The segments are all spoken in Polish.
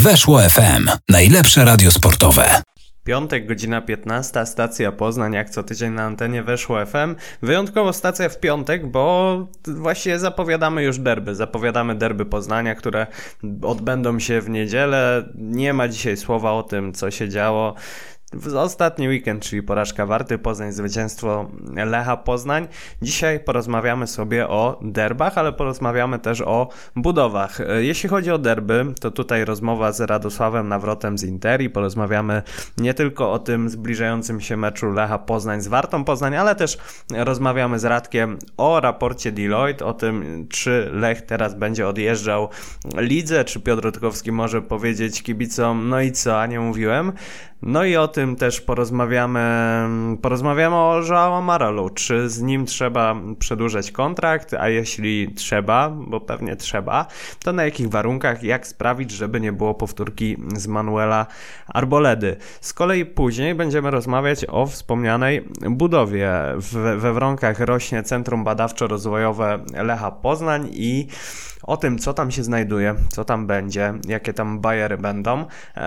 Weszło FM. Najlepsze radio sportowe. Piątek, godzina 15, stacja Poznań, jak co tydzień na antenie weszło FM. Wyjątkowo stacja w piątek, bo właśnie zapowiadamy już derby. Zapowiadamy derby Poznania, które odbędą się w niedzielę. Nie ma dzisiaj słowa o tym, co się działo. W ostatni weekend, czyli porażka Warty Poznań, zwycięstwo Lecha Poznań. Dzisiaj porozmawiamy sobie o derbach, ale porozmawiamy też o budowach. Jeśli chodzi o derby, to tutaj rozmowa z Radosławem Nawrotem z Interi. Porozmawiamy nie tylko o tym zbliżającym się meczu Lecha Poznań z Wartą Poznań, ale też rozmawiamy z Radkiem o raporcie Deloitte, o tym, czy Lech teraz będzie odjeżdżał lidze, czy Piotr Rutkowski może powiedzieć kibicom, no i co, a nie mówiłem. No i o tym też porozmawiamy, porozmawiamy o Joao Amaral, czy z nim trzeba przedłużać kontrakt, a jeśli trzeba, bo pewnie trzeba, to na jakich warunkach, jak sprawić, żeby nie było powtórki z Manuela Arboledy. Z kolei później będziemy rozmawiać o wspomnianej budowie. We Wronkach rośnie Centrum Badawczo-Rozwojowe Lecha Poznań i o tym, co tam się znajduje, co tam będzie, jakie tam bajery będą, e,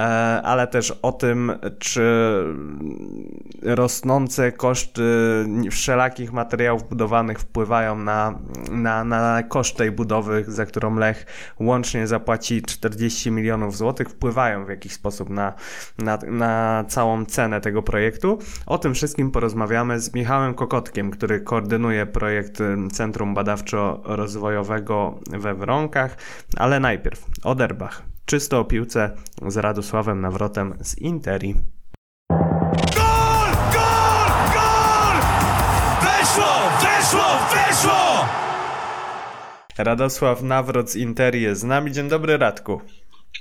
ale też o tym, czy rosnące koszty wszelakich materiałów budowanych wpływają na, na, na koszt tej budowy, za którą Lech łącznie zapłaci 40 milionów złotych, wpływają w jakiś sposób na, na, na całą cenę tego projektu. O tym wszystkim porozmawiamy z Michałem Kokotkiem, który koordynuje projekt Centrum Badawczo-Rozwojowego we Wronkach, ale najpierw o derbach. Czysto o piłce z Radosławem Nawrotem z Interi. Gol! Gol! Gol! Weszło! Weszło! Weszło! Radosław Nawrot z Interi jest z nami. Dzień dobry, Radku.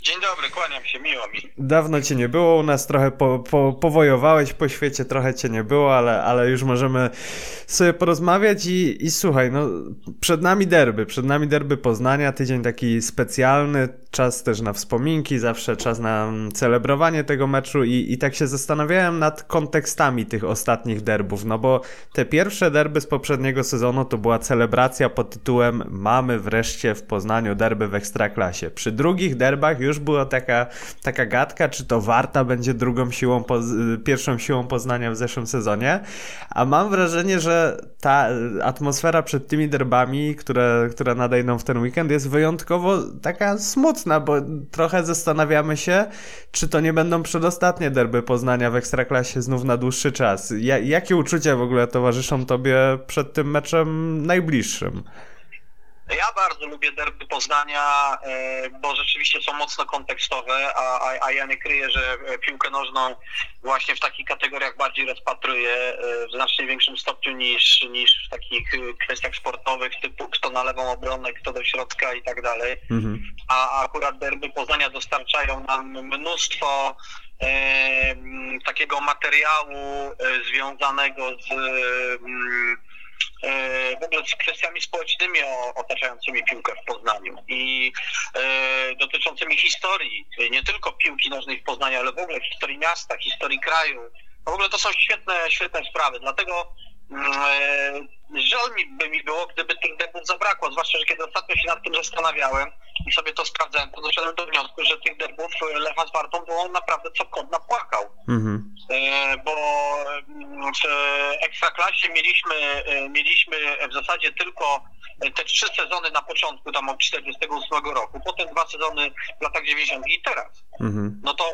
Dzień dobry, kłaniam się, miło mi. Dawno cię nie było u nas, trochę po, po, powojowałeś po świecie, trochę cię nie było, ale, ale już możemy sobie porozmawiać i, i słuchaj, no przed nami derby, przed nami derby Poznania, tydzień taki specjalny, czas też na wspominki, zawsze czas na celebrowanie tego meczu i, i tak się zastanawiałem nad kontekstami tych ostatnich derbów, no bo te pierwsze derby z poprzedniego sezonu to była celebracja pod tytułem mamy wreszcie w Poznaniu derby w Ekstraklasie. Przy drugich derbach już była taka, taka gadka, czy to Warta będzie drugą siłą, pierwszą siłą Poznania w zeszłym sezonie, a mam wrażenie, że ta atmosfera przed tymi derbami, które, które nadejdą w ten weekend jest wyjątkowo taka smutna, bo trochę zastanawiamy się, czy to nie będą przedostatnie derby Poznania w Ekstraklasie znów na dłuższy czas. Ja, jakie uczucia w ogóle towarzyszą tobie przed tym meczem najbliższym? Ja bardzo lubię derby Poznania, e, bo rzeczywiście są mocno kontekstowe, a, a, a ja nie kryję, że piłkę nożną właśnie w takich kategoriach bardziej rozpatruję e, w znacznie większym stopniu niż, niż w takich kwestiach sportowych typu kto na lewą obronę, kto do środka i tak dalej. Mhm. A akurat derby Poznania dostarczają nam mnóstwo e, takiego materiału e, związanego z E, w ogóle z kwestiami społecznymi otaczającymi piłkę w Poznaniu i e, dotyczącymi historii, nie tylko piłki nożnej w Poznaniu, ale w ogóle historii miasta, historii kraju. W ogóle to są świetne, świetne sprawy, dlatego mm, e, żal mi by mi było, gdyby tych derbów zabrakło, zwłaszcza, że kiedy ostatnio się nad tym zastanawiałem i sobie to sprawdzałem, to doszedłem do wniosku, że tych derbów Lecha z Wartą było naprawdę co kod napłakał. Mhm. Bo mm, w Ekstraklasie mieliśmy, mieliśmy w zasadzie tylko te trzy sezony na początku, tam od 48 roku, potem dwa sezony w latach 90 i teraz. Mhm. No to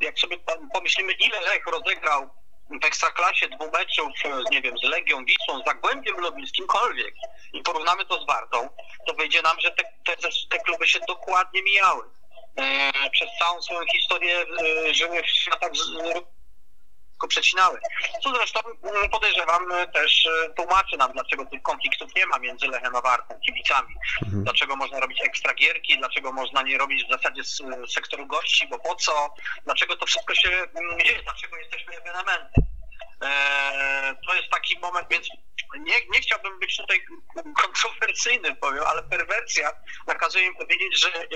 jak sobie pomyślimy, ile Lech rozegrał w Ekstraklasie dwóch meczów, nie wiem, z Legią, Wisłą, Zagłębiem Lubin, z kimkolwiek i porównamy to z Wartą, to wyjdzie nam, że te, te, te kluby się dokładnie mijały. E, przez całą swoją historię e, żyły w światach z, przecinały. Co zresztą mm, podejrzewam e, też e, tłumaczy nam, dlaczego tych konfliktów nie ma między Lechem a Wartą, kibicami. Mhm. Dlaczego można robić ekstra gierki, dlaczego można nie robić w zasadzie z sektoru gości, bo po co, dlaczego to wszystko się mm, dzieje, dlaczego jesteśmy ewenementem. Eee, to jest taki moment, więc nie, nie chciałbym być tutaj kontrowersyjny, powiem, ale perwersja nakazuje mi powiedzieć, że e,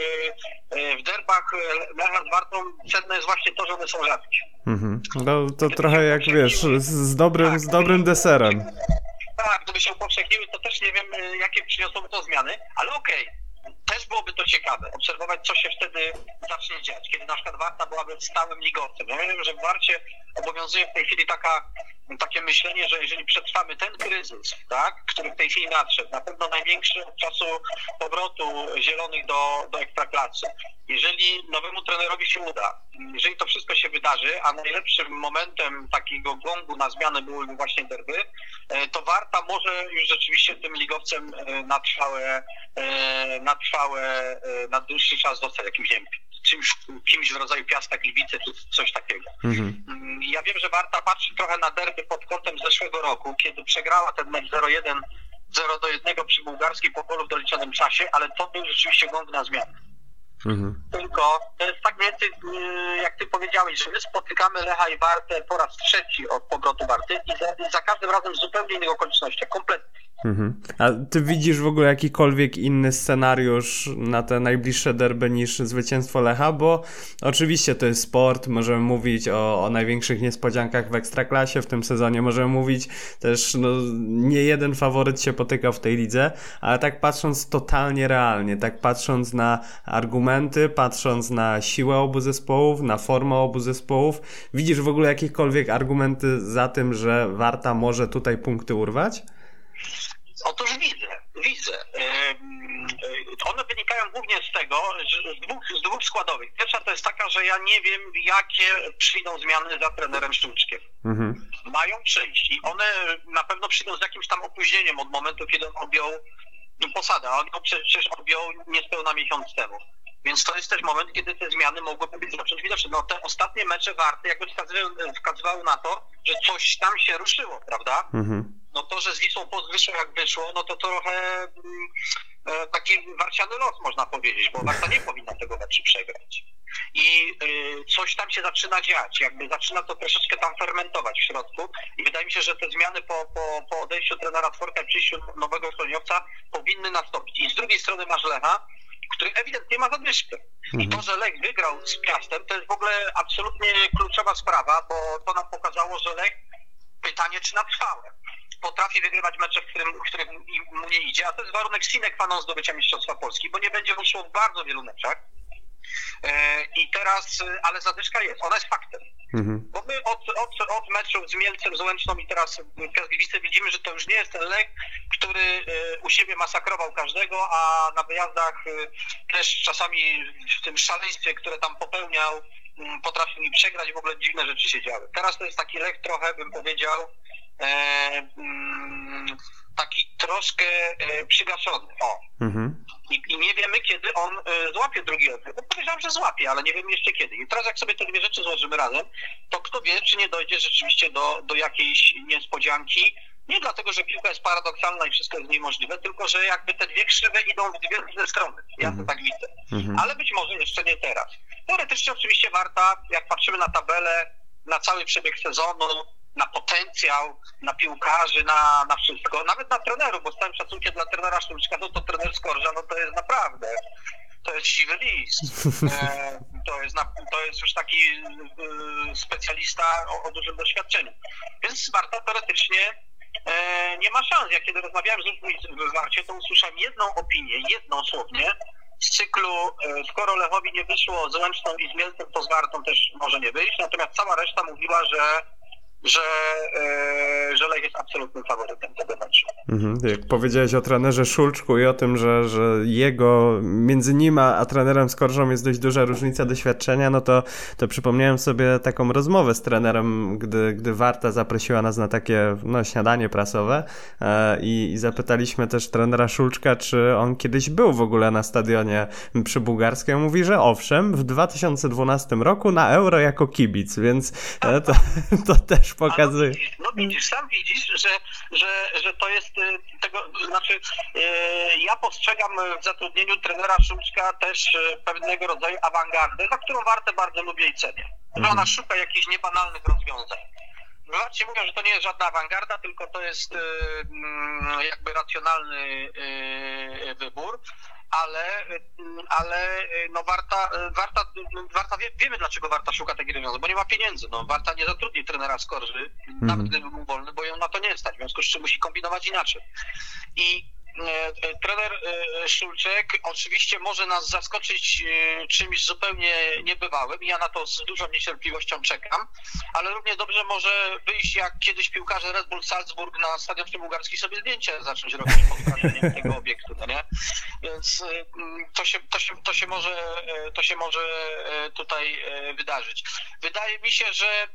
e, w derbach Lecha z Wartą cenne jest właśnie to, że one są rzadkie. Mhm. No to trochę jak wiesz, z, dobrym, tak, z dobrym deserem. Tak, gdyby się upowszechniły, to też nie wiem, e, jakie przyniosą to zmiany, ale okej. Okay też byłoby to ciekawe, obserwować, co się wtedy zacznie dziać, kiedy na przykład Warta byłaby stałym ligowcem. Ja wiem, że w Warcie obowiązuje w tej chwili taka, takie myślenie, że jeżeli przetrwamy ten kryzys, tak, który w tej chwili nadszedł, na pewno największy od czasu powrotu Zielonych do, do Ekstraklasy, jeżeli nowemu trenerowi się uda, jeżeli to wszystko się wydarzy, a najlepszym momentem takiego gongu na zmianę byłyby właśnie derby, e, to Warta może już rzeczywiście tym ligowcem e, na trwałe, e, na trwałe, na dłuższy czas zostać jakimś, nie wiem, czymś, kimś w rodzaju Piasta Gliwice czy coś takiego. Mhm. Mm, ja wiem, że Warta patrzy trochę na derby pod kątem zeszłego roku, kiedy przegrała ten mecz 0-1 0 do 1 przy bułgarskiej po polu w doliczonym czasie, ale to był rzeczywiście gong na zmianę. Mhm. Tylko to jest tak więcej, y, jak ty powiedziałeś, że my spotykamy Lecha i Wartę po raz trzeci od powrotu Warty i za, za każdym razem w zupełnie innych okolicznościach, kompletnie. Mhm. A ty widzisz w ogóle jakikolwiek inny scenariusz na te najbliższe derby niż zwycięstwo Lecha? Bo oczywiście to jest sport, możemy mówić o, o największych niespodziankach w Ekstraklasie w tym sezonie, możemy mówić też, no nie jeden faworyt się potykał w tej lidze, ale tak patrząc totalnie realnie, tak patrząc na argumenty, patrząc na siłę obu zespołów, na formę obu zespołów, widzisz w ogóle jakiekolwiek argumenty za tym, że Warta może tutaj punkty urwać? Otóż widzę, widzę. One wynikają głównie z tego, z dwóch, z dwóch składowych. Pierwsza to jest taka, że ja nie wiem, jakie przyjdą zmiany za trenerem Sztuczkiem. Mhm. Mają przyjść i one na pewno przyjdą z jakimś tam opóźnieniem od momentu, kiedy on objął posadę. On ją przecież objął niespełna miesiąc temu. Więc to jest też moment, kiedy te zmiany mogłyby być zacząć widoczne. No te ostatnie mecze warte jakby wskazywały, wskazywały na to, że coś tam się ruszyło, prawda? Mhm no to, że z Wisłą Płock wyszło jak wyszło, no to trochę mm, e, taki warciany los można powiedzieć, bo Warta nie powinna tego meczu przegrać. I y, coś tam się zaczyna dziać, jakby zaczyna to troszeczkę tam fermentować w środku i wydaje mi się, że te zmiany po, po, po odejściu trenera Tworka i przyjściu nowego szkoleniowca powinny nastąpić. I z drugiej strony masz Lecha, który ewidentnie ma zadwyżkę. I mhm. to, że Lech wygrał z Piastem, to jest w ogóle absolutnie kluczowa sprawa, bo to nam pokazało, że Lech pytanie, czy na trwałe potrafi wygrywać mecze, w którym, w którym mu nie idzie, a to jest warunek sine qua non zdobycia Mistrzostwa Polski, bo nie będzie mu szło w bardzo wielu meczach. E, I teraz, ale zadyszka jest, ona jest faktem. Mhm. Bo my od, od, od meczu z Mielcem, z Łęczną i teraz Piast widzimy, że to już nie jest ten lek, który e, u siebie masakrował każdego, a na wyjazdach e, też czasami w tym szaleństwie, które tam popełniał, potrafił mi przegrać, w ogóle dziwne rzeczy się działy. Teraz to jest taki lek trochę, bym powiedział, e, taki troszkę e, przygaszony. O. Mhm. I, I, nie wiemy, kiedy on e, złapie drugi oddech. No powiedziałem, że złapie, ale nie wiemy jeszcze kiedy. I teraz jak sobie te dwie rzeczy złożymy razem, to kto wie, czy nie dojdzie rzeczywiście do, do jakiejś niespodzianki. Nie dlatego, że piłka jest paradoksalna i wszystko jest niemożliwe, tylko że jakby te dwie krzywe idą w dwie różne strony. Ja mhm. to tak widzę. Mhm. Ale być może jeszcze nie teraz. Teoretycznie oczywiście warta, jak patrzymy na tabelę, na cały przebieg sezonu, na potencjał, na piłkarzy, na, na wszystko, nawet na trenerów, bo z całym szacunkiem dla trenera Sztuczka, no to trener Skorża, no to jest naprawdę, to jest siwy list. E, to, jest na, to jest już taki e, specjalista o, o, dużym doświadczeniu. Więc Sparta teoretycznie e, nie ma szans. Ja kiedy rozmawiałem z ludźmi w Warcie, to usłyszałem jedną opinię, jedną słownie, z cyklu, e, skoro Lechowi nie wyszło z Łęczną i z Mielcem, to z Wartą też może nie wyjść, natomiast cała reszta mówiła, że że, e, że Lech jest absolutnym faworytem tego meczu. Mhm. Jak powiedziałeś o trenerze Szulczku i o tym, że, że jego, między nim a, a trenerem Skorżą jest dość duża różnica doświadczenia, no to, to przypomniałem sobie taką rozmowę z trenerem, gdy, gdy Warta zaprosiła nas na takie no, śniadanie prasowe e, i, i zapytaliśmy też trenera Szulczka, czy on kiedyś był w ogóle na stadionie przy Bułgarskim. Mówi, że owszem, w 2012 roku na Euro jako kibic, więc e, to, to też pokazuje. No, no widzisz, sam widzisz, że, że, że to jest y, tego, znaczy y, ja postrzegam w zatrudnieniu trenera Szumczka też y, pewnego rodzaju awangardę, za którą warte bardzo lubię i cenię. Że ona mhm. szuka jakichś niebanalnych rozwiązań. Zobaczcie, mówią, że to nie jest żadna awangarda, tylko to jest mm, jakby racjonalny wybór ale, ale no Warta, Warta, Warta wie, wiemy dlaczego Warta szuka takich rozwiązań, bo nie ma pieniędzy. No, Warta nie zatrudni trenera Skorży, mm. nawet gdyby był wolny, bo ją na to nie stać, w związku z czym musi kombinować inaczej. I trener e, Szulczek oczywiście może nas zaskoczyć e, czymś zupełnie niebywałym. Ja na to z dużą niecierpliwością czekam, ale równie dobrze może wyjść jak kiedyś piłkarze Red Bull Salzburg na stadionie bułgarski sobie zdjęcie zacząć robić pod wrażeniem tego obiektu, no nie? Więc to się, to, się, to, się może, to się może tutaj wydarzyć. Wydaje mi się, że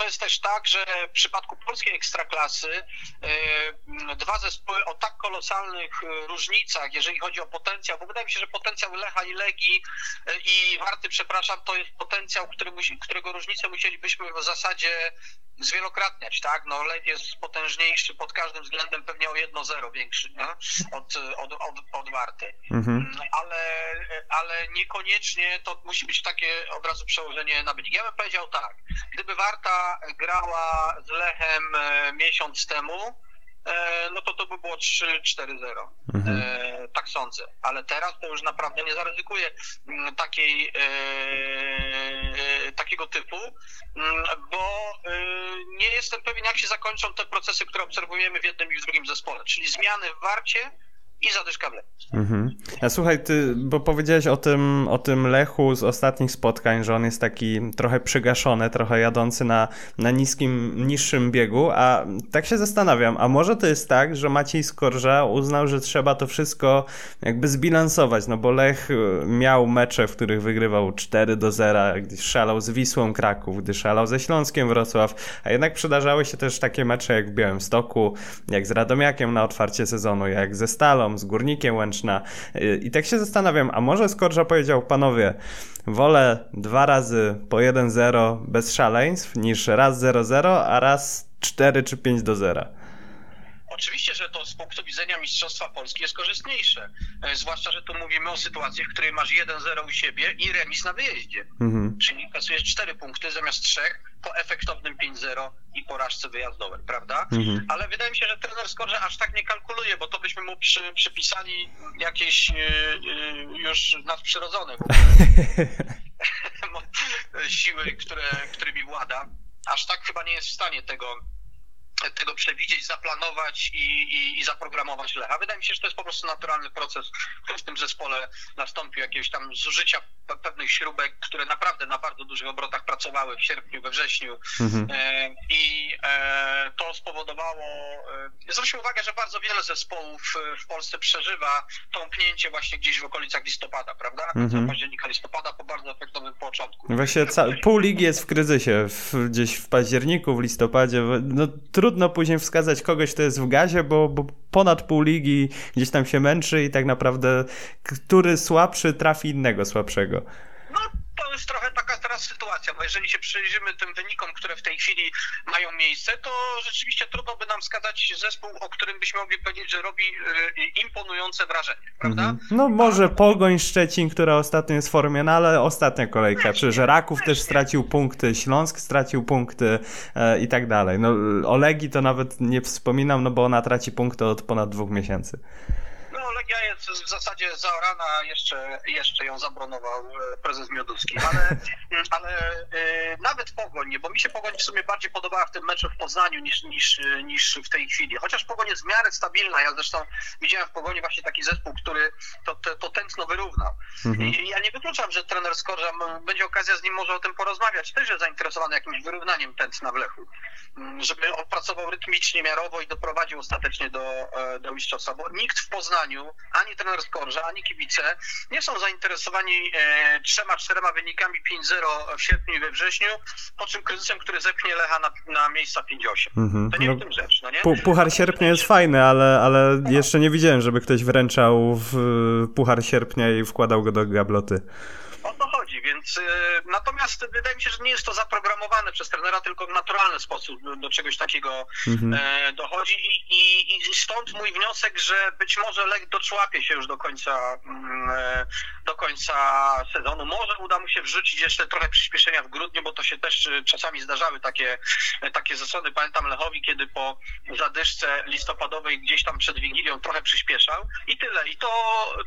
to jest też tak, że w przypadku polskiej ekstraklasy e, dwa zespoły o tak kolosalnych e, różnicach, jeżeli chodzi o potencjał, bo wydaje mi się, że potencjał Lecha i Legii e, i Warty, przepraszam, to jest potencjał, który, którego różnicę musielibyśmy w zasadzie zwielokrotniać, tak? No Lech jest potężniejszy pod każdym względem, pewnie o 1-0 większy nie? Od, od, od, od Warty. Mhm. Mm, ale, ale niekoniecznie to musi być takie od razu przełożenie na wynik. Ja bym powiedział tak, gdyby Warta grała z Lechem e, miesiąc temu, e, no to to by było 3-4-0. Mhm. E, tak sądzę. Ale teraz to już naprawdę nie zaryzykuję mm, takiej, takiego typu, mm, bo nie jestem pewien, jak się zakończą te procesy, które obserwujemy w jednym i w drugim zespole. Czyli zmiany w Warcie i zadyszka w. Mhm. A słuchaj, ty, bo powiedziałeś o tym, o tym Lechu z ostatnich spotkań, że on jest taki trochę przygaszony, trochę jadący na, na niskim, niższym biegu, a tak się zastanawiam, a może to jest tak, że Maciej Skorża uznał, że trzeba to wszystko jakby zbilansować, no bo Lech miał mecze, w których wygrywał 4 do 0, gdy szalał z Wisłą Kraków, gdy szalał ze Śląskiem Wrocław, a jednak przydarzały się też takie mecze jak w Białymstoku, jak z Radomiakiem na otwarcie sezonu, jak ze Stalą, z Górnikiem Łęczna. I tak się zastanawiam, a może Skorża powiedział, panowie, wolę dwa razy po 1-0 bez szaleństw, niż raz 0-0, a raz 4 czy 5 do 0. Oczywiście, że to z punktu widzenia Mistrzostwa Polski jest korzystniejsze. E, zwłaszcza, że tu mówimy o sytuacji, w której masz 1-0 u siebie i remis na wyjeździe. Mhm. Czyli kasujesz 4 punkty zamiast 3 po efektownym 5-0 i porażce wyjazdowej, prawda? Mhm. Ale wydaje mi się, że trener Skorze aż tak nie kalkuluje, bo to byśmy mu przy, przypisali jakieś yy, yy, już nadprzyrodzone siły, które, którymi włada. Aż tak chyba nie jest w stanie tego tego przewidzieć, zaplanować i, i, i, zaprogramować Lecha. Wydaje mi się, że to jest po prostu naturalny proces, który w tym zespole nastąpił, jakiegoś tam zużycia pewnych śrubek, które naprawdę na bardzo dużych obrotach pracowały w sierpniu, we wrześniu mhm. e, i e, to spowodowało, e, zwróćmy uwagę, że bardzo wiele zespołów w Polsce przeżywa tąpnięcie właśnie gdzieś w okolicach listopada, prawda? Mhm. października, listopada po bardzo efektownym początku. Właśnie pół ligi jest w kryzysie, w, gdzieś w październiku, w listopadzie, no trudno trudno później wskazać kogoś, kto jest w gazie, bo, bo ponad pół ligi gdzieś tam się męczy i tak naprawdę który słabszy trafi innego słabszego. No to jest trochę taka teraz sytuacja, bo jeżeli się przyjrzymy tym wynikom, które w tej chwili mają miejsce, to rzeczywiście trudno by nam wskazać zespół, o którym byśmy mogli powiedzieć, że robi y, imponujące wrażenie, prawda? -hmm. No może. Pogoń Szczecin, która ostatnio jest w formie, no ale ostatnia kolejka, że Raków też stracił punkty, Śląsk stracił punkty e, i tak dalej. No Olegi to nawet nie wspominam, no bo ona traci punkty od ponad dwóch miesięcy. Jest w zasadzie zaorana, jeszcze, jeszcze ją zabronował e, prezes Miodowski, ale, ale e, nawet Pogoń, bo mi się Pogoń w sumie bardziej podobała w tym meczu w Poznaniu niż, niż, niż w tej chwili. Chociaż Pogoń jest w miarę stabilna, ja zresztą widziałem w Pogoni właśnie taki zespół, który to, to, to tętno wyrównał. Mhm. I ja nie wykluczam, że trener Skorza, będzie okazja z nim może o tym porozmawiać, też jest zainteresowany jakimś wyrównaniem tętna w Lechu, żeby opracował rytmicznie, miarowo i doprowadził ostatecznie do, e, do mistrzostwa, bo nikt w Poznaniu ani trener Skorża, ani kibice nie są zainteresowani e, trzema, czterema wynikami 5-0 w sierpniu i we wrześniu, po czym kryzysem, który zepchnie Lecha na, na miejsca 5-8. Mhm. To nie no, w tym rzecz, no nie? Puchar sierpnia jest fajny, ale, ale jeszcze nie widziałem, żeby ktoś wręczał w Puchar sierpnia i wkładał go do gabloty. O to chodzi, więc y, natomiast wydaje mi się, że nie jest to zaprogramowane przez trenera, tylko w naturalny sposób do czegoś takiego mhm. e, dochodzi I, i, i, stąd mój wniosek, że być może Lech doczłapie się już do końca mm, e, do końca sezonu. Może uda mu się wrzucić jeszcze trochę przyspieszenia w grudniu, bo to się też czasami zdarzały takie, takie zasady. Pamiętam Lechowi, kiedy po zadyszce listopadowej gdzieś tam przed Wigilią trochę przyspieszał i tyle. I to,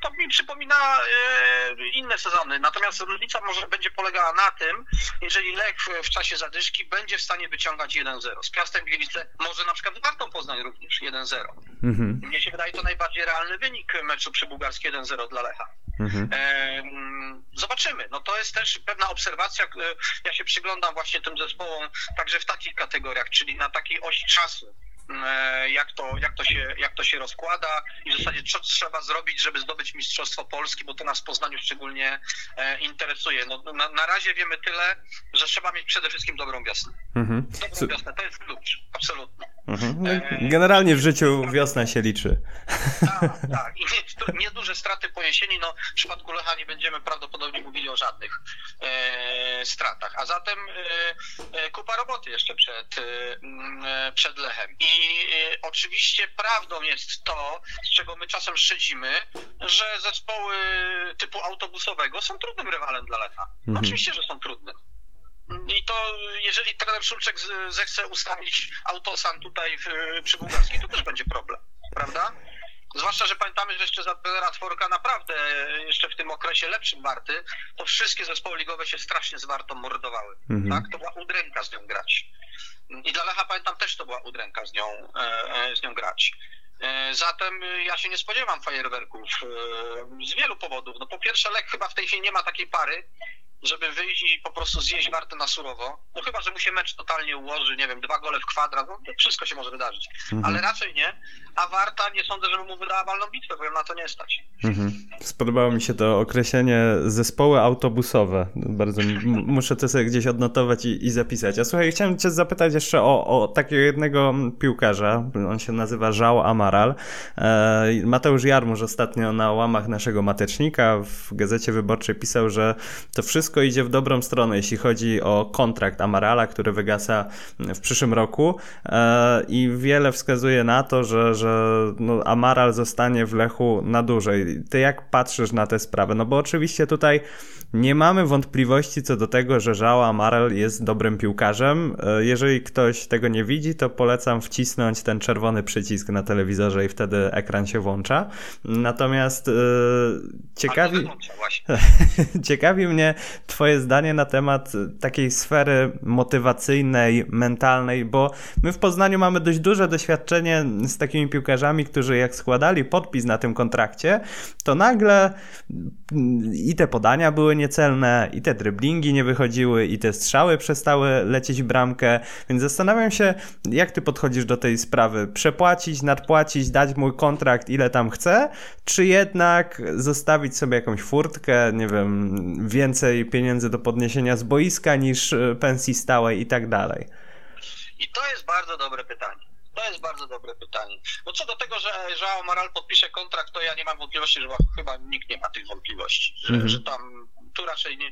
to mi przypomina e, inne sezony. Natomiast różnica może będzie polegała na tym, jeżeli Lech w, czasie zadyszki będzie w stanie wyciągać 1-0. Z Piastem Gliwice może na przykład Wartą Poznań również 1-0. Mhm. Mnie się wydaje to najbardziej realny wynik meczu przybułgarski 1-0 dla Lecha. Mhm. Zobaczymy. No to jest też pewna obserwacja. e, Ja się przyglądam właśnie tym zespołom także w takich kategoriach, czyli na takiej osi czasu. E, Jak to, jak, to się, jak to się rozkłada i w zasadzie co trzeba zrobić, żeby zdobyć Mistrzostwo Polski, bo to nas w Poznaniu szczególnie e, interesuje. No, na, na razie wiemy tyle, że trzeba mieć przede wszystkim dobrą wiosnę. Mhm. Dobrą wiosnę, to jest klucz, absolutnie. Mhm. No, generalnie w życiu wiosna się liczy. Tak, tak. I nie- nieduże straty po jesieni. No, w przypadku Lecha nie będziemy prawdopodobnie mówili o żadnych e, stratach. A zatem e, e, kupa roboty jeszcze przed, e, e, przed Lechem. I e, oczywiście prawdą jest to, z czego my czasem szczedzimy, że zespoły typu autobusowego są trudnym rywalem dla Lecha. Mhm. Oczywiście, że są trudne. I to jeżeli trener Szulczek zechce ustawić autosan tutaj w, przy Bułgarskiej, to też będzie problem, prawda? Zwłaszcza, że pamiętamy, że jeszcze za trenera Tworka naprawdę jeszcze w tym okresie lepszym Warty, to wszystkie zespoły ligowe się strasznie z Wartą mordowały. Mhm. Tak? To była udręka z nią grać. I dla Lecha pamiętam też to była udręka z nią, e, e, z nią grać. E, Zatem e, ja się nie spodziewam fajerwerków e, z wielu powodów. No po pierwsze Lech chyba w tej chwili nie ma takiej pary, żeby wyjść i po prostu zjeść Wartę na surowo. No chyba, że mu się mecz totalnie ułoży, nie wiem, dwa gole w kwadrat, no wszystko się może wydarzyć. Ale raczej nie. A Warta nie sądzę, żeby mu wydała walną bitwę, bo ją na to nie stać. Mhm. Spodobało mi się to określenie zespoły autobusowe. Bardzo muszę to sobie gdzieś odnotować i, i zapisać. A słuchaj, chciałem cię zapytać jeszcze o, o takiego jednego piłkarza. On się nazywa Żał Amaral. E, Mateusz Jarmusz ostatnio na łamach naszego matecznika w Gazecie Wyborczej pisał, że to wszystko idzie w dobrą stronę, jeśli chodzi o kontrakt Amarala, który wygasa w przyszłym roku e, i wiele wskazuje na to, że, że no, Amaral zostanie w Lechu na dłużej. Ty jak patrzysz na tę sprawę? No bo oczywiście tutaj nie mamy wątpliwości co do tego, że Żał Amaral jest dobrym piłkarzem. E, Jeżeli ktoś tego nie widzi, to polecam wcisnąć ten czerwony przycisk na telewizorze i wtedy ekran się włącza. Natomiast e, ciekawi... Ciekawi mnie Twoje zdanie na temat takiej sfery motywacyjnej, mentalnej, bo my w Poznaniu mamy dość duże doświadczenie z takimi piłkarzami, którzy jak składali podpis na tym kontrakcie, to nagle mm, i te podania były niecelne, i te dryblingi nie wychodziły, i te strzały przestały lecieć bramkę, więc zastanawiam się, jak Ty podchodzisz do tej sprawy. Przepłacić, nadpłacić, dać mój kontrakt ile tam chcę, czy jednak zostawić sobie jakąś furtkę, nie wiem, więcej pieniędzy do podniesienia z boiska niż e, pensji stałej i tak dalej. I to jest bardzo dobre pytanie. To jest bardzo dobre pytanie. No co do tego, że Joao Maral podpisze kontrakt, to ja nie mam wątpliwości, że chyba nikt nie ma tych wątpliwości. Że, Mhm. że tam tu raczej nie,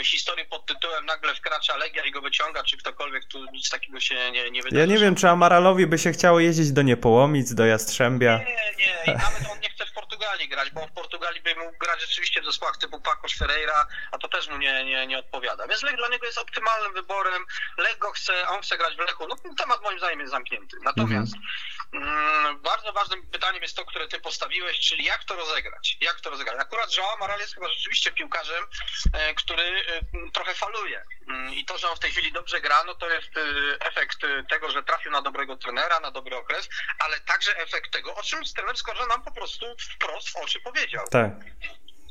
y, historii pod tytułem nagle wkracza Legia i go wyciąga, czy ktokolwiek, tu nic takiego się nie, nie wydarzy. Ja nie wiem, czy Amaralowi by się chciało jeździć do Niepołomic, do Jastrzębia. Nie, nie, i nawet on nie chce w Portugalii grać, bo w Portugalii by mógł grać rzeczywiście w zespołach typu Paco Ferreira, a to też mu nie, nie, nie odpowiada. Więc Lech dla niego jest optymalnym wyborem. Lech go chce, on chce grać w Lechu. No ten temat moim zdaniem jest zamknięty. Natomiast mm, bardzo ważnym pytaniem jest to, które ty postawiłeś, czyli jak to rozegrać? Jak to rozegrać? Akurat Joao Amaral jest chyba rzeczywiście piłkarzem, który e, trochę faluje. Mm, I to, że on w tej chwili dobrze gra, no to jest e, efekt e, tego, że trafił na dobrego trenera, na dobry okres, ale także efekt tego, o czym trener Skorża nam po prostu wprost w oczy powiedział Tak.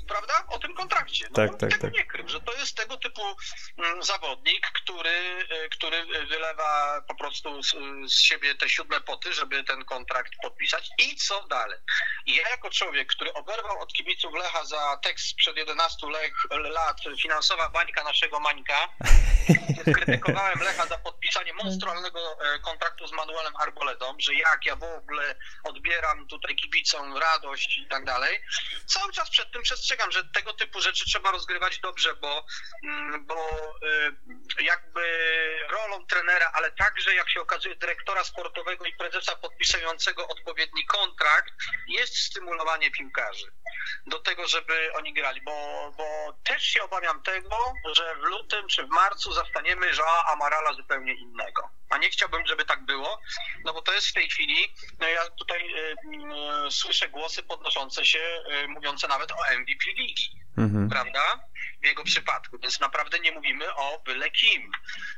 Prawda? O tym kontrakcie. No, Tak, tak, tego tak. nie krył, że to jest tego typu mm, zawodnik, który, y, który wylewa po prostu z, z siebie te siódme poty, żeby ten kontrakt podpisać. I co dalej? I ja jako człowiek, który oberwał od kibiców Lecha za tekst sprzed 11 lech, lat finansowa bańka naszego Mańka, krytykowałem Lecha za podpisanie monstrualnego e, kontraktu z Manuelem Arboledą, że jak ja w ogóle odbieram tutaj kibicom radość i tak dalej. Cały czas przed tym przestrzegam, że tego typu rzeczy trzeba rozgrywać dobrze, bo, mm, bo y, jakby rolą trenera, ale także jak się okazuje dyrektora sportowego i prezesa podpisującego odpowiedni kontrakt jest stymulowanie piłkarzy do tego, żeby oni grali, bo, bo też się obawiam tego, że w lutym czy w marcu zastaniemy Joao Amarala zupełnie innego, a nie chciałbym, żeby tak było, no bo to jest w tej chwili, no ja tutaj y, y, słyszę głosy podnoszące się, y, mówiące nawet o MVP ligi, Mhm. prawda? W jego przypadku, więc naprawdę nie mówimy o byle kim.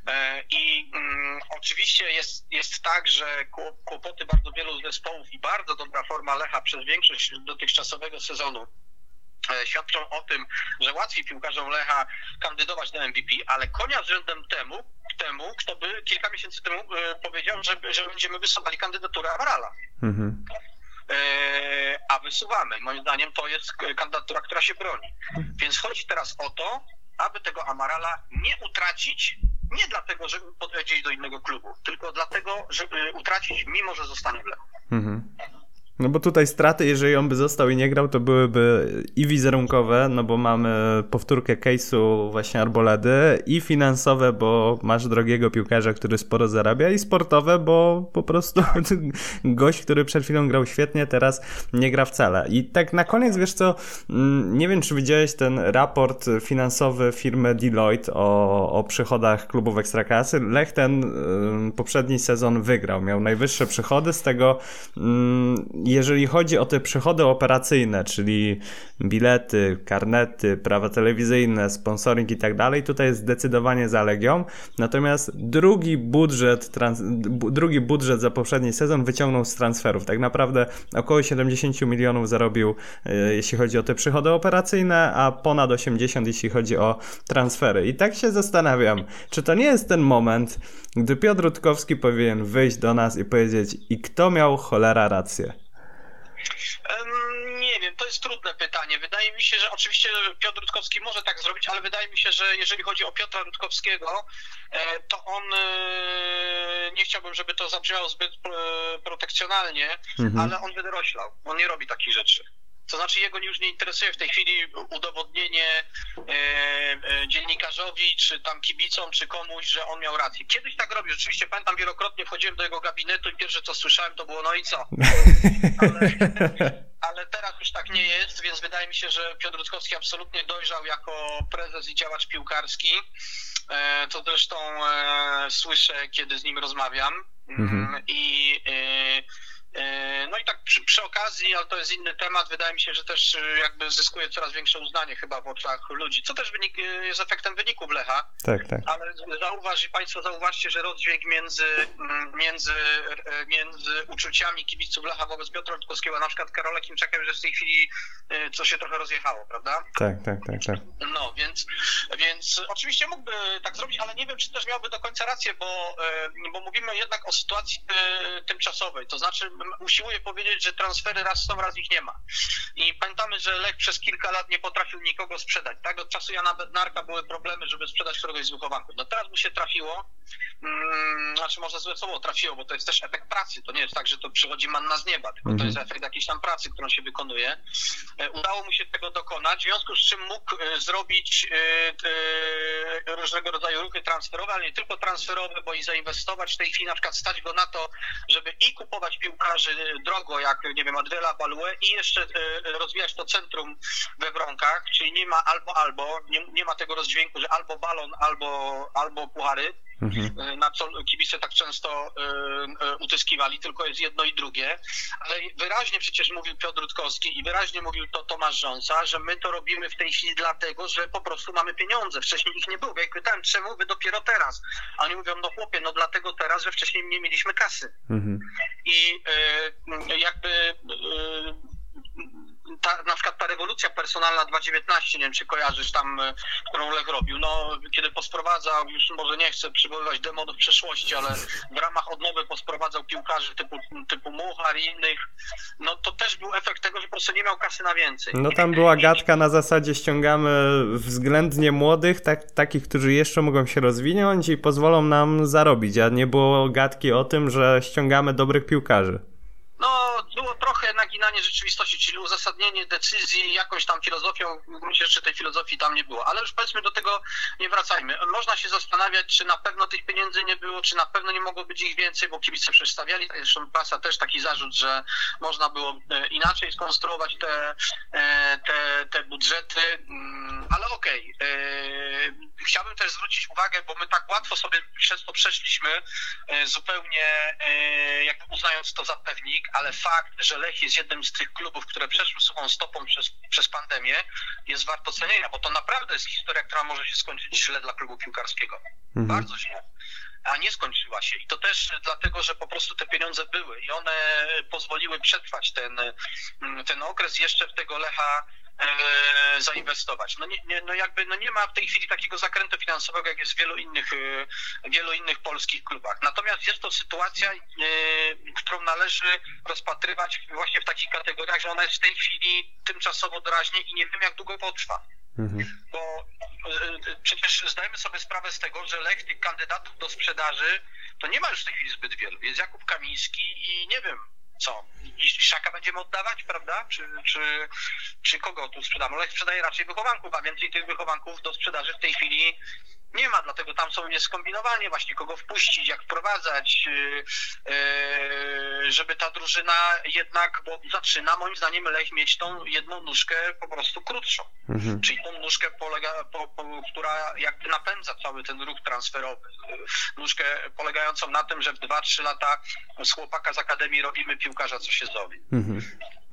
E, I mm, oczywiście jest, jest tak, że kło- kłopoty bardzo wielu zespołów i bardzo dobra forma Lecha przez większość dotychczasowego sezonu świadczą o tym, że łatwiej piłkarzom Lecha kandydować do MVP, ale konia z rzędem temu, temu kto by kilka miesięcy temu e, powiedział, że, że będziemy wysuwali kandydaturę Amarala. Mhm. E, a wysuwamy. Moim zdaniem to jest kandydatura, która się broni. Więc chodzi teraz o to, aby tego Amarala nie utracić, nie dlatego, żeby podejść do innego klubu, tylko dlatego, żeby utracić, mimo że zostanie w Lechu. Mhm. No bo tutaj straty, jeżeli on by został i nie grał, to byłyby i wizerunkowe, no bo mamy powtórkę case'u właśnie Arboledy i finansowe, bo masz drogiego piłkarza, który sporo zarabia i sportowe, bo po prostu gość, który przed chwilą grał świetnie, teraz nie gra wcale. I tak na koniec, wiesz co, mm, nie wiem, czy widziałeś ten raport finansowy firmy Deloitte o, o przychodach klubów Ekstraklasy. Lech ten poprzedni sezon wygrał, miał najwyższe przychody, z tego jeżeli chodzi o te przychody operacyjne, czyli bilety, karnety, prawa telewizyjne, sponsoring i tak dalej, tutaj zdecydowanie za Legią. Natomiast drugi budżet, trans, drugi budżet za poprzedni sezon wyciągnął z transferów. Tak naprawdę około 70 milionów zarobił, e, jeśli chodzi o te przychody operacyjne, a ponad 80 jeśli chodzi o transfery. I tak się zastanawiam, czy to nie jest ten moment, gdy Piotr Rutkowski powinien wyjść do nas i powiedzieć, i kto miał cholera rację? Nie wiem, to jest trudne pytanie. Wydaje mi się, że oczywiście Piotr Rutkowski może tak zrobić, ale wydaje mi się, że jeżeli chodzi o Piotra Rutkowskiego, e, to on e, nie chciałbym, żeby to zabrzmiało zbyt e, protekcjonalnie, Mhm. ale on wydoroślał. On nie robi takich rzeczy. To znaczy jego już nie interesuje w tej chwili udowodnienie e, e, dziennikarzowi, czy tam kibicom, czy komuś, że on miał rację. Kiedyś tak robił. Rzeczywiście pamiętam wielokrotnie wchodziłem do jego gabinetu i pierwsze co słyszałem to było no i co? Ale, ale teraz już tak nie jest, więc wydaje mi się, że Piotr Rutkowski absolutnie dojrzał jako prezes i działacz piłkarski. E, To zresztą e, słyszę, kiedy z nim rozmawiam. Mhm. Mm, I e, e, no i tak przy, przy okazji, ale to jest inny temat, wydaje mi się, że też e, jakby zyskuje coraz większe uznanie chyba w oczach ludzi, co też wynik, e, jest efektem wyników Lecha. Tak, tak. Ale zauważ, Państwo zauważcie, że rozdźwięk między, mm, między, e, między uczuciami kibiców Lecha wobec Piotra Rutkowskiego, a na przykład Karola Kimczaka już jest w tej chwili e, co się trochę rozjechało, prawda? Tak, tak, tak, tak. No, więc, więc oczywiście mógłby tak zrobić, ale nie wiem, czy też miałby do końca rację, bo, e, bo mówimy jednak o sytuacji e, tymczasowej. To znaczy, usiłuję powiedzieć, że transfery raz są, raz ich nie ma. I pamiętamy, że Lech przez kilka lat nie potrafił nikogo sprzedać. Tak? Od czasu Jana Bednarka były problemy, żeby sprzedać któregoś z wychowanków. No teraz mu się trafiło, mm, znaczy może złe słowo trafiło, bo to jest też efekt pracy. To nie jest tak, że to przychodzi manna z nieba, tylko to Mhm. jest efekt jakiejś tam pracy, którą się wykonuje. E, Udało mu się tego dokonać, w związku z czym mógł e, zrobić e, różnego rodzaju ruchy transferowe, ale nie tylko transferowe, bo i zainwestować w tej chwili, na przykład stać go na to, żeby i kupować piłkarzy drogo, jak nie wiem, Adriela Balue i jeszcze e, rozwijać to centrum we Wronkach, czyli nie ma albo albo, nie, nie ma tego rozdźwięku, że albo balon, albo, albo puchary Mhm. na co kibice tak często e, e, utyskiwali, tylko jest jedno i drugie. Ale wyraźnie przecież mówił Piotr Rutkowski i wyraźnie mówił to Tomasz Rząsa, że my to robimy w tej chwili dlatego, że po prostu mamy pieniądze. Wcześniej ich nie było. Ja ich pytałem, czemu wy dopiero teraz? A oni mówią, no chłopie, no dlatego teraz, że wcześniej nie mieliśmy kasy. Mhm. I e, jakby ta, na przykład ta rewolucja personalna 2.19, nie wiem czy kojarzysz tam, e, którą Lech robił, no kiedy posprowadzał, już może nie chcę przywoływać demonów przeszłości, ale w ramach odnowy posprowadzał piłkarzy typu, typu Muchar i innych, no to też był efekt tego, że po prostu nie miał kasy na więcej. No tam była gadka na zasadzie ściągamy względnie młodych, tak, takich, którzy jeszcze mogą się rozwinąć i pozwolą nam zarobić, a nie było gadki o tym, że ściągamy dobrych piłkarzy. Było trochę naginanie rzeczywistości, czyli uzasadnienie decyzji jakąś tam filozofią. Myślę, że tej filozofii tam nie było. Ale już powiedzmy do tego nie wracajmy. Można się zastanawiać, czy na pewno tych pieniędzy nie było, czy na pewno nie mogło być ich więcej, bo kibice przedstawiali, zresztą prasa też taki zarzut, że można było e, inaczej skonstruować te, e, te, te budżety, Mm, ale okej. E, Chciałbym też zwrócić uwagę, bo my tak łatwo sobie przez to przeszliśmy, e, zupełnie e, jakby uznając to za pewnik, ale fakt, że Lech jest jednym z tych klubów, które przeszły suchą stopą przez, przez pandemię, jest wart ocenienia, bo to naprawdę jest historia, która może się skończyć źle dla klubu piłkarskiego. Mhm. Bardzo źle a nie skończyła się. I to też dlatego, że po prostu te pieniądze były i one pozwoliły przetrwać ten, ten okres jeszcze w tego Lecha e, zainwestować. No, nie, nie, no jakby no nie ma w tej chwili takiego zakrętu finansowego, jak jest w wielu innych, e, wielu innych polskich klubach. Natomiast jest to sytuacja, e, którą należy rozpatrywać właśnie w takich kategoriach, że ona jest w tej chwili tymczasowo doraźnie i nie wiem, jak długo potrwa. Mhm. Bo przecież zdajemy sobie sprawę z tego, że lek tych kandydatów do sprzedaży to nie ma już w tej chwili zbyt wielu. Jest Jakub Kamiński i nie wiem co. Szaka będziemy oddawać, prawda? Czy, czy, czy kogo tu sprzedamy? Lech sprzedaje raczej wychowanków, a więcej tych wychowanków do sprzedaży w tej chwili nie ma, dlatego tam są nieskombinowanie właśnie, kogo wpuścić, jak wprowadzać, yy, yy, żeby ta drużyna jednak, bo zaczyna moim zdaniem Lech mieć tą jedną nóżkę po prostu krótszą. Mhm. Czyli tą nóżkę, polega, po, po, która jakby napędza cały ten ruch transferowy. Nóżkę polegającą na tym, że w 2-3 lata z chłopaka z Akademii robimy piłkarza, co się zowie. Mhm.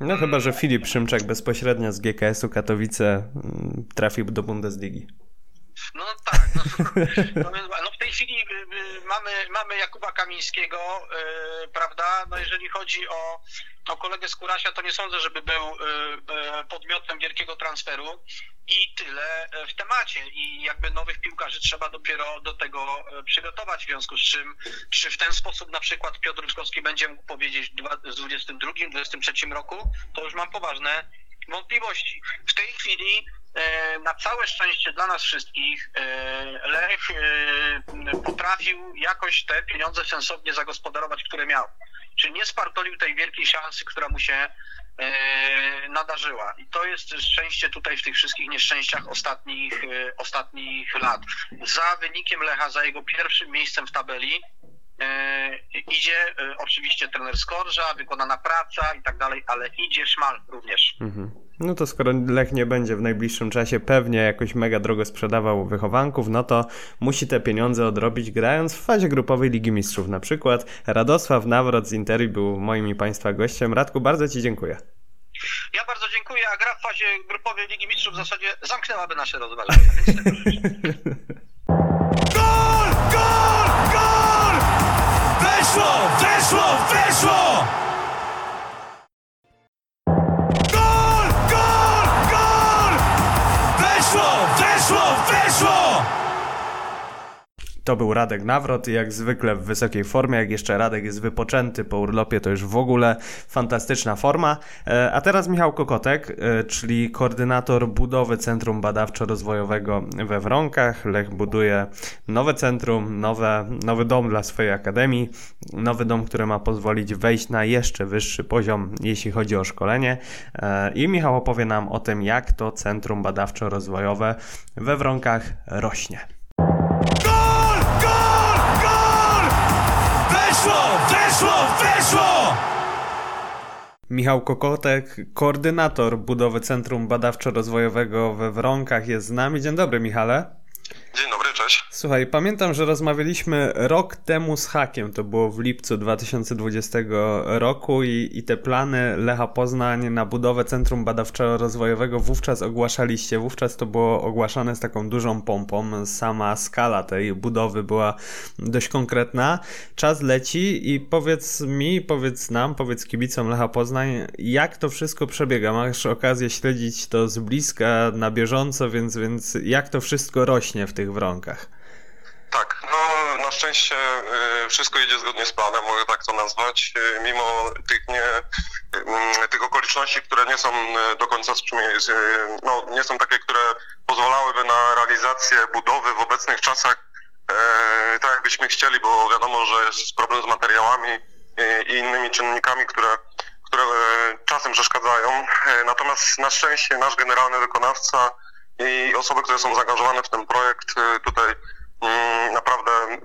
No chyba, że Filip Szymczak bezpośrednio z GKS-u Katowice mm, trafił do Bundesligi. No tak. No, no, w tej chwili y, y, mamy, mamy Jakuba Kamińskiego, yy, prawda? No jeżeli chodzi o, o kolegę Skurasia, to nie sądzę, żeby był yy, podmiotem wielkiego transferu i tyle w temacie. I jakby nowych piłkarzy trzeba dopiero do tego przygotować, w związku z czym, czy w ten sposób na przykład Piotr Ruczkowski będzie mógł powiedzieć w 2022, 2023 roku, to już mam poważne wątpliwości. W tej chwili na całe szczęście dla nas wszystkich e, Lech e, potrafił jakoś te pieniądze sensownie zagospodarować, które miał. Czyli nie spartolił tej wielkiej szansy, która mu się nadarzyła. I to jest szczęście tutaj w tych wszystkich nieszczęściach ostatnich, ostatnich lat. Za wynikiem Lecha, za jego pierwszym miejscem w tabeli idzie oczywiście trener Skorża, wykonana praca i tak dalej, ale idzie Szmal również. Mhm. No to skoro Lech nie będzie w najbliższym czasie pewnie jakoś mega drogo sprzedawał wychowanków, no to musi te pieniądze odrobić grając w fazie grupowej Ligi Mistrzów na przykład. Radosław Nawrot z Interi był moim i Państwa gościem. Radku, bardzo Ci dziękuję. Ja bardzo dziękuję, a gra w fazie grupowej Ligi Mistrzów w zasadzie zamknęłaby nasze rozważania. gol! To był Radek Nawrot, jak zwykle w wysokiej formie, jak jeszcze Radek jest wypoczęty po urlopie, to już w ogóle fantastyczna forma. E, a teraz Michał Kokotek, e, czyli koordynator budowy Centrum Badawczo-Rozwojowego we Wronkach. Lech buduje nowe centrum, nowe, nowy dom dla swojej akademii, nowy dom, który ma pozwolić wejść na jeszcze wyższy poziom, jeśli chodzi o szkolenie. E, I Michał opowie nam o tym, jak to Centrum Badawczo-Rozwojowe we Wronkach rośnie. Michał Kokotek, koordynator budowy Centrum Badawczo-Rozwojowego we Wronkach jest z nami. Dzień dobry, Michale. Dzień dobry, cześć. Słuchaj, pamiętam, że rozmawialiśmy rok temu z Hakiem, to było w lipcu 2020 roku i, i te plany Lecha Poznań na budowę Centrum Badawczo-Rozwojowego wówczas ogłaszaliście. Wówczas to było ogłaszane z taką dużą pompą. Sama skala tej budowy była dość konkretna. Czas leci i powiedz mi, powiedz nam, powiedz kibicom Lecha Poznań, jak to wszystko przebiega. Masz okazję śledzić to z bliska, na bieżąco, więc, więc jak to wszystko rośnie w tych wronkach? Tak, no na szczęście y, wszystko idzie zgodnie z planem, mogę tak to nazwać, y, mimo tych, nie, y, tych okoliczności, które nie są do końca no, nie są takie, które pozwalałyby na realizację budowy w obecnych czasach tak jakbyśmy chcieli, bo wiadomo, że jest problem z materiałami i innymi czynnikami, które, które czasem przeszkadzają. Natomiast na szczęście nasz generalny wykonawca i osoby, które są zaangażowane w ten projekt tutaj Mm, naprawdę mm,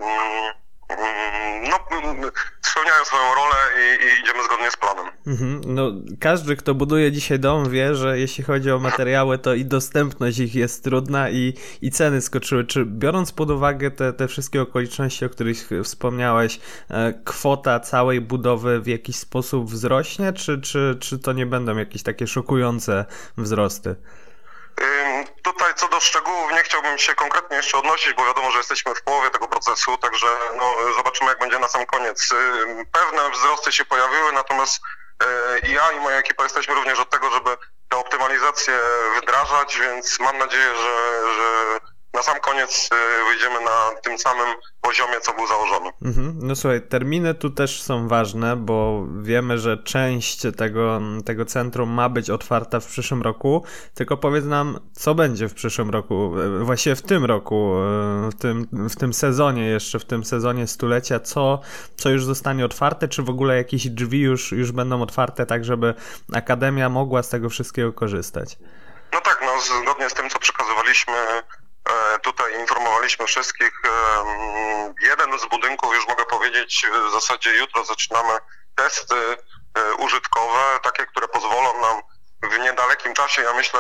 mm, no, spełniają spełniają swoją rolę i, i idziemy zgodnie z planem. Mhm. No, każdy, kto buduje dzisiaj dom, wie, że jeśli chodzi o materiały, to i dostępność ich jest trudna i, i ceny skoczyły. Czy biorąc pod uwagę te, te wszystkie okoliczności, o których wspomniałeś, e, kwota całej budowy w jakiś sposób wzrośnie, czy, czy, czy to nie będą jakieś takie szokujące wzrosty? Tutaj co do szczegółów nie chciałbym się konkretnie jeszcze odnosić, bo wiadomo, że jesteśmy w połowie tego procesu, także no, zobaczymy jak będzie na sam koniec. Pewne wzrosty się pojawiły, natomiast i ja i moja ekipa jesteśmy również od tego, żeby te optymalizacje wdrażać, więc mam nadzieję, że, że na sam koniec y, wyjdziemy na tym samym poziomie, co był założony. Mhm. No słuchaj, terminy tu też są ważne, bo wiemy, że część tego, tego centrum ma być otwarta w przyszłym roku, tylko powiedz nam, co będzie w przyszłym roku, e, właściwie w tym roku, e, w tym, w tym sezonie jeszcze, w tym sezonie stulecia, co, co już zostanie otwarte, czy w ogóle jakieś drzwi już, już będą otwarte, tak żeby Akademia mogła z tego wszystkiego korzystać? No tak, no zgodnie z tym, co przekazywaliśmy tutaj informowaliśmy wszystkich. E, jeden z budynków, już mogę powiedzieć, w zasadzie jutro zaczynamy testy e, użytkowe, takie, które pozwolą nam w niedalekim czasie, ja myślę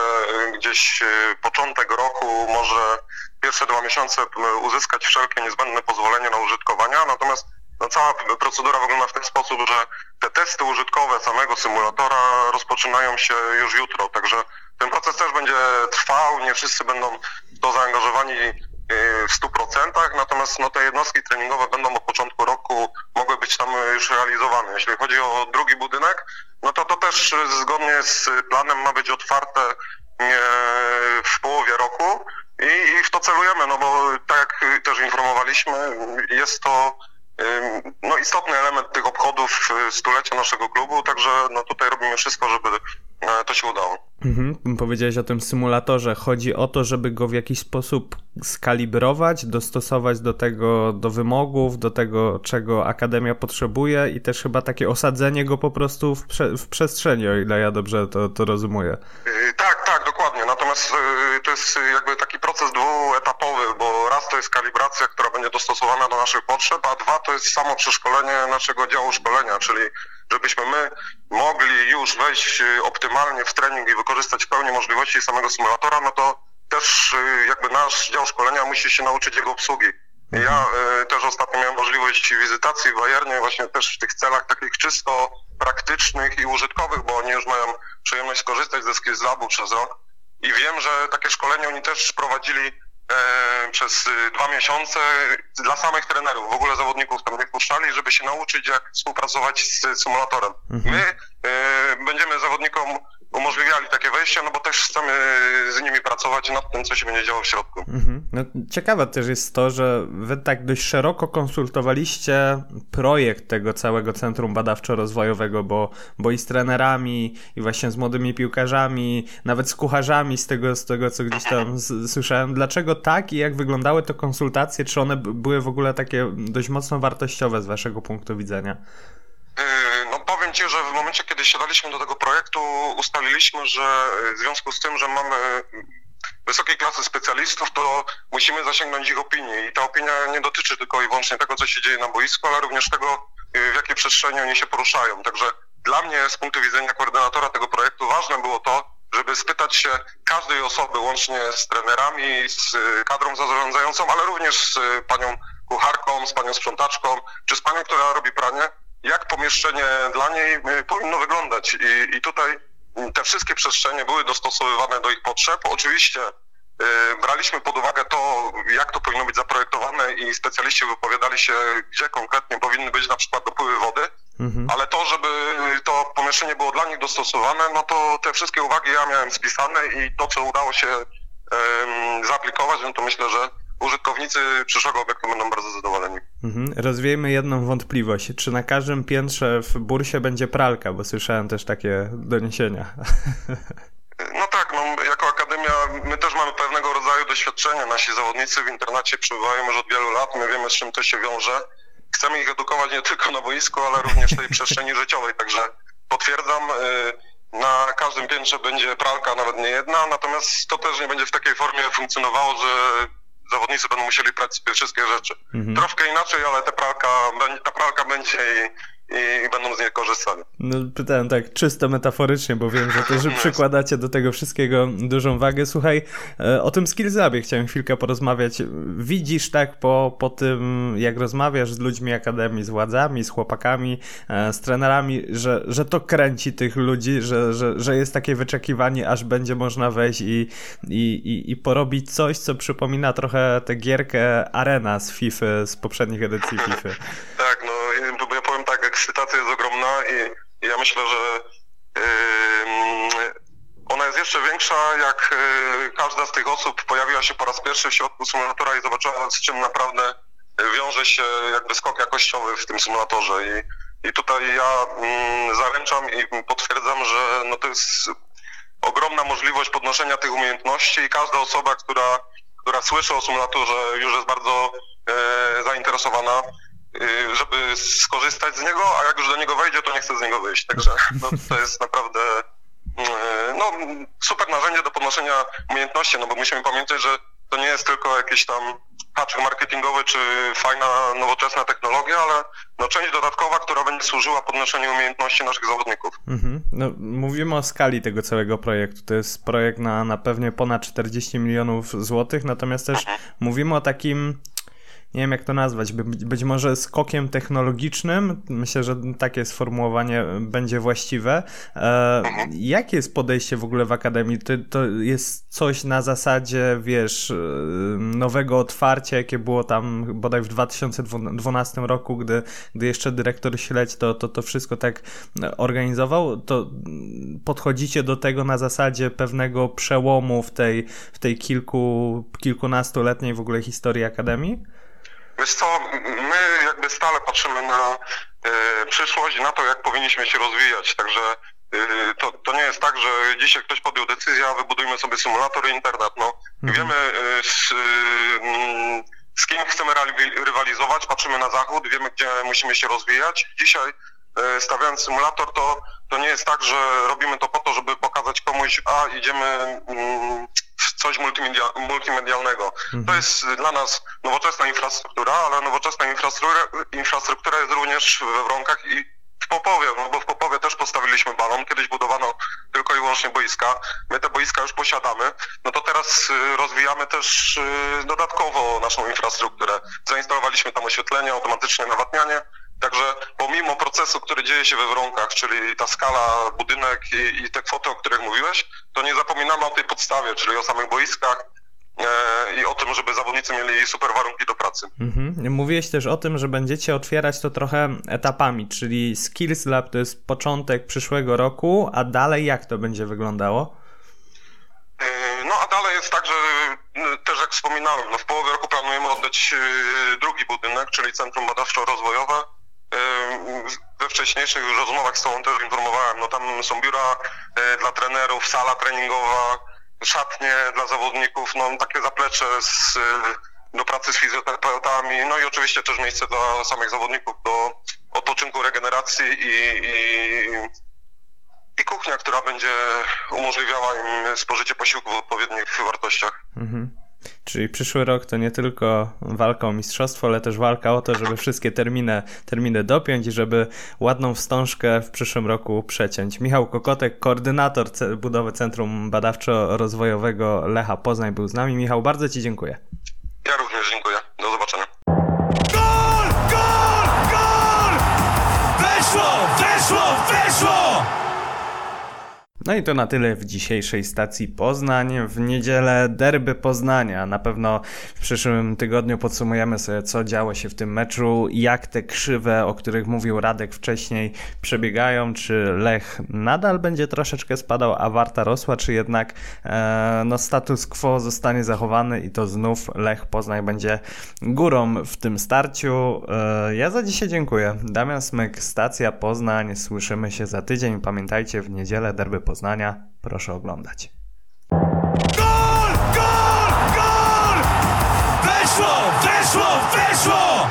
gdzieś początek roku, może pierwsze dwa miesiące uzyskać wszelkie niezbędne pozwolenie na użytkowania, natomiast no, cała procedura wygląda w ten sposób, że te testy użytkowe samego symulatora rozpoczynają się już jutro, także ten proces też będzie trwał, nie wszyscy będą to zaangażowani y, w 100%, natomiast no, te jednostki treningowe będą od początku roku mogły być tam już realizowane. Jeśli chodzi o drugi budynek, no to to też zgodnie z planem ma być otwarte y, w połowie roku i, i w to celujemy, no bo tak jak też informowaliśmy, jest to y, no, istotny element tych obchodów stulecia naszego klubu, także no, tutaj robimy wszystko, żeby to się udało. Mhm. Powiedziałeś o tym symulatorze. Chodzi o to, żeby go w jakiś sposób skalibrować, dostosować do tego, do wymogów, do tego, czego Akademia potrzebuje i też chyba takie osadzenie go po prostu w, prze w przestrzeni, o ile ja dobrze to, to rozumuję. Yy, tak, tak, dokładnie. Natomiast yy, to jest jakby taki proces bo raz to jest kalibracja, która będzie dostosowana do naszych potrzeb, a dwa to jest samo przeszkolenie naszego działu szkolenia, czyli żebyśmy my mogli już wejść y, optymalnie w trening i wykorzystać w pełni możliwości samego symulatora, no to też y, jakby nasz dział szkolenia musi się nauczyć jego obsługi. Mhm. Ja y, też ostatnio miałem możliwość wizytacji w Bayernie właśnie też w tych celach takich czysto praktycznych i użytkowych, bo oni już mają przyjemność skorzystać ze Skills Labu przez rok i wiem, że takie szkolenie oni też prowadzili przez y, dwa miesiące dla samych trenerów. W ogóle zawodników tam nie wpuszczali, żeby się nauczyć, jak współpracować z symulatorem. Mhm. My e, będziemy zawodnikom umożliwiali takie wejście, no bo też chcemy z nimi pracować nad tym, co się będzie działo w środku. Mhm. No, ciekawe też jest to, że wy tak dość szeroko konsultowaliście projekt tego całego Centrum Badawczo-Rozwojowego, bo, bo i z trenerami, i właśnie z młodymi piłkarzami, nawet z kucharzami, z tego, z tego co gdzieś tam z, słyszałem. Dlaczego tak i jak wyglądały te konsultacje? Czy one były w ogóle takie dość mocno wartościowe z waszego punktu widzenia? Yy, no powiem Że w momencie, kiedy siadaliśmy do tego projektu, ustaliliśmy, że w związku z tym, że mamy wysokiej klasy specjalistów, to musimy zasięgnąć ich opinii. I ta opinia nie dotyczy tylko i wyłącznie tego, co się dzieje na boisku, ale również tego, yy, w jakiej przestrzeni oni się poruszają. Także dla mnie z punktu widzenia koordynatora tego projektu ważne było to, żeby spytać się każdej osoby, łącznie z trenerami, z yy, kadrą zarządzającą, ale również z panią kucharką, z panią sprzątaczką, czy z panią, która robi pranie, jak pomieszczenie dla niej y, powinno wyglądać. I, i tutaj te wszystkie przestrzenie były dostosowywane do ich potrzeb. Oczywiście y, braliśmy pod uwagę to, jak to powinno być zaprojektowane i specjaliści wypowiadali się, gdzie konkretnie powinny być na przykład dopływy wody, mhm. ale to, żeby to pomieszczenie było dla nich dostosowane, no to te wszystkie uwagi ja miałem spisane i to, co udało się um, zaaplikować, no to myślę, że użytkownicy przyszłego obiektu będą bardzo zadowoleni. Mhm. Rozwiejmy jedną wątpliwość. Czy na każdym piętrze w bursie będzie pralka? Bo słyszałem też takie doniesienia. No tak, no, jako Akademia my też mamy pewnego rodzaju doświadczenia. Nasi zawodnicy w internacie przebywają już od wielu lat, my wiemy z czym to się wiąże. Chcemy ich edukować nie tylko na boisku, ale również w tej przestrzeni życiowej, także potwierdzam, y, na każdym piętrze będzie pralka, nawet nie jedna, natomiast to też nie będzie w takiej formie funkcjonowało, że zawodnicy będą musieli prać wszystkie rzeczy. Mhm. Troszkę inaczej, ale ta pralka, ta pralka będzie i, i, będą z niej korzystali. No, pytałem tak czysto metaforycznie, bo wiem, że też przykładacie do tego wszystkiego dużą wagę. Słuchaj, e, o tym skillsabie chciałem chwilkę porozmawiać. Widzisz tak po, po tym, jak rozmawiasz z ludźmi akademii, z władzami, z chłopakami, e, z trenerami, że, że to kręci tych ludzi, że, że, że jest takie wyczekiwanie, aż będzie można wejść i, i, i, i porobić coś, co przypomina trochę tę gierkę Arena z FIFA, z poprzednich edycji FIFA. tak, no ekscytacja jest ogromna i, ja myślę, że ona jest jeszcze większa, jak yy, każda z tych osób pojawiła się po raz pierwszy w środku symulatora i zobaczyła, z czym naprawdę wiąże się jakby skok jakościowy w tym symulatorze. I, i tutaj ja zaręczam i potwierdzam, że no to jest ogromna możliwość podnoszenia tych umiejętności i każda osoba, która, która słyszy o symulatorze, już jest bardzo e, zainteresowana, żeby skorzystać z niego, a jak już do niego wejdzie, to nie chce z niego wyjść. Także no, to jest naprawdę e, no, super narzędzie do podnoszenia umiejętności, no bo musimy pamiętać, że to nie jest tylko jakieś tam haczyk marketingowy czy fajna, nowoczesna technologia, ale no, część dodatkowa, która będzie służyła podnoszeniu umiejętności naszych zawodników. Mhm. No, mówimy o skali tego całego projektu. To jest projekt na, na pewnie ponad 40 milionów złotych, natomiast też mhm. mówimy o takim nie wiem jak to nazwać, być może skokiem technologicznym. Myślę, że takie sformułowanie będzie właściwe. E, jakie jest podejście w ogóle w Akademii? To, to jest coś na zasadzie, wiesz, e, nowego otwarcia, jakie było tam bodaj w 2012 roku, gdy, gdy jeszcze dyrektor Śledź to, to, to wszystko tak organizował, to podchodzicie do tego na zasadzie pewnego przełomu w tej, w tej kilku, kilkunastoletniej w ogóle historii Akademii? Wiesz co, my jakby stale patrzymy na y, przyszłość i na to, jak powinniśmy się rozwijać, także y, to, to nie jest tak, że dzisiaj ktoś podjął decyzję, a wybudujmy sobie symulator i internet. No, mhm. Wiemy y, z, mm, z kim chcemy rywalizować, patrzymy na zachód, wiemy, gdzie musimy się rozwijać. Dzisiaj stawiając symulator, to, to nie jest tak, że robimy to po to, żeby pokazać komuś, a idziemy coś multimedia, multimedialnego. Mhm. To jest dla nas nowoczesna infrastruktura, ale nowoczesna infrastruktura, infrastruktura jest również we Wronkach i w Popowie, no bo w Popowie też postawiliśmy balon, kiedyś budowano tylko i wyłącznie boiska, my te boiska już posiadamy, no to teraz y, rozwijamy też y, dodatkowo naszą infrastrukturę. Zainstalowaliśmy tam oświetlenie, automatyczne nawadnianie, Także pomimo procesu, który dzieje się we Wronkach, czyli ta skala, budynek i, i te kwoty, o których mówiłeś, to nie zapominamy o tej podstawie, czyli o samych boiskach, e, i o tym, żeby zawodnicy mieli super warunki do pracy. Mhm. Mówiłeś też o tym, że będziecie otwierać to trochę etapami, czyli Skills Lab to jest początek przyszłego roku, a dalej jak to będzie wyglądało? E, no a dalej jest tak, że też jak wspominałem, no w połowie roku planujemy oddać e, drugi budynek, czyli Centrum Badawczo-Rozwojowe we wcześniejszych rozmowach z Tobą też informowałem, no tam są biura e, dla trenerów, sala treningowa, szatnie dla zawodników, no takie zaplecze z, e, do pracy z fizjoterapeutami, no i oczywiście też miejsce dla samych zawodników do odpoczynku, regeneracji i, i, i kuchnia, która będzie umożliwiała im spożycie posiłku w odpowiednich wartościach. Mhm. Czyli przyszły rok to nie tylko walka o mistrzostwo, ale też walka o to, żeby wszystkie terminy, terminy dopiąć i żeby ładną wstążkę w przyszłym roku przeciąć. Michał Kokotek, koordynator budowy Centrum Badawczo-Rozwojowego Lecha Poznań był z nami. Michał, bardzo Ci dziękuję. No i to na tyle w dzisiejszej stacji Poznań. W niedzielę derby Poznania. Na pewno w przyszłym tygodniu podsumujemy sobie, co działo się w tym meczu, jak te krzywe, o których mówił Radek wcześniej, przebiegają, czy Lech nadal będzie troszeczkę spadał, a Warta rosła, czy jednak e, no, status quo zostanie zachowany i to znów Lech Poznań będzie górą w tym starciu. E, ja za dzisiaj dziękuję. Damian Smyk, stacja Poznań. Słyszymy się za tydzień. Pamiętajcie, w niedzielę derby Poznania. Proszę oglądać. Gol! Gol! Gol! Weszło! Weszło! Weszło!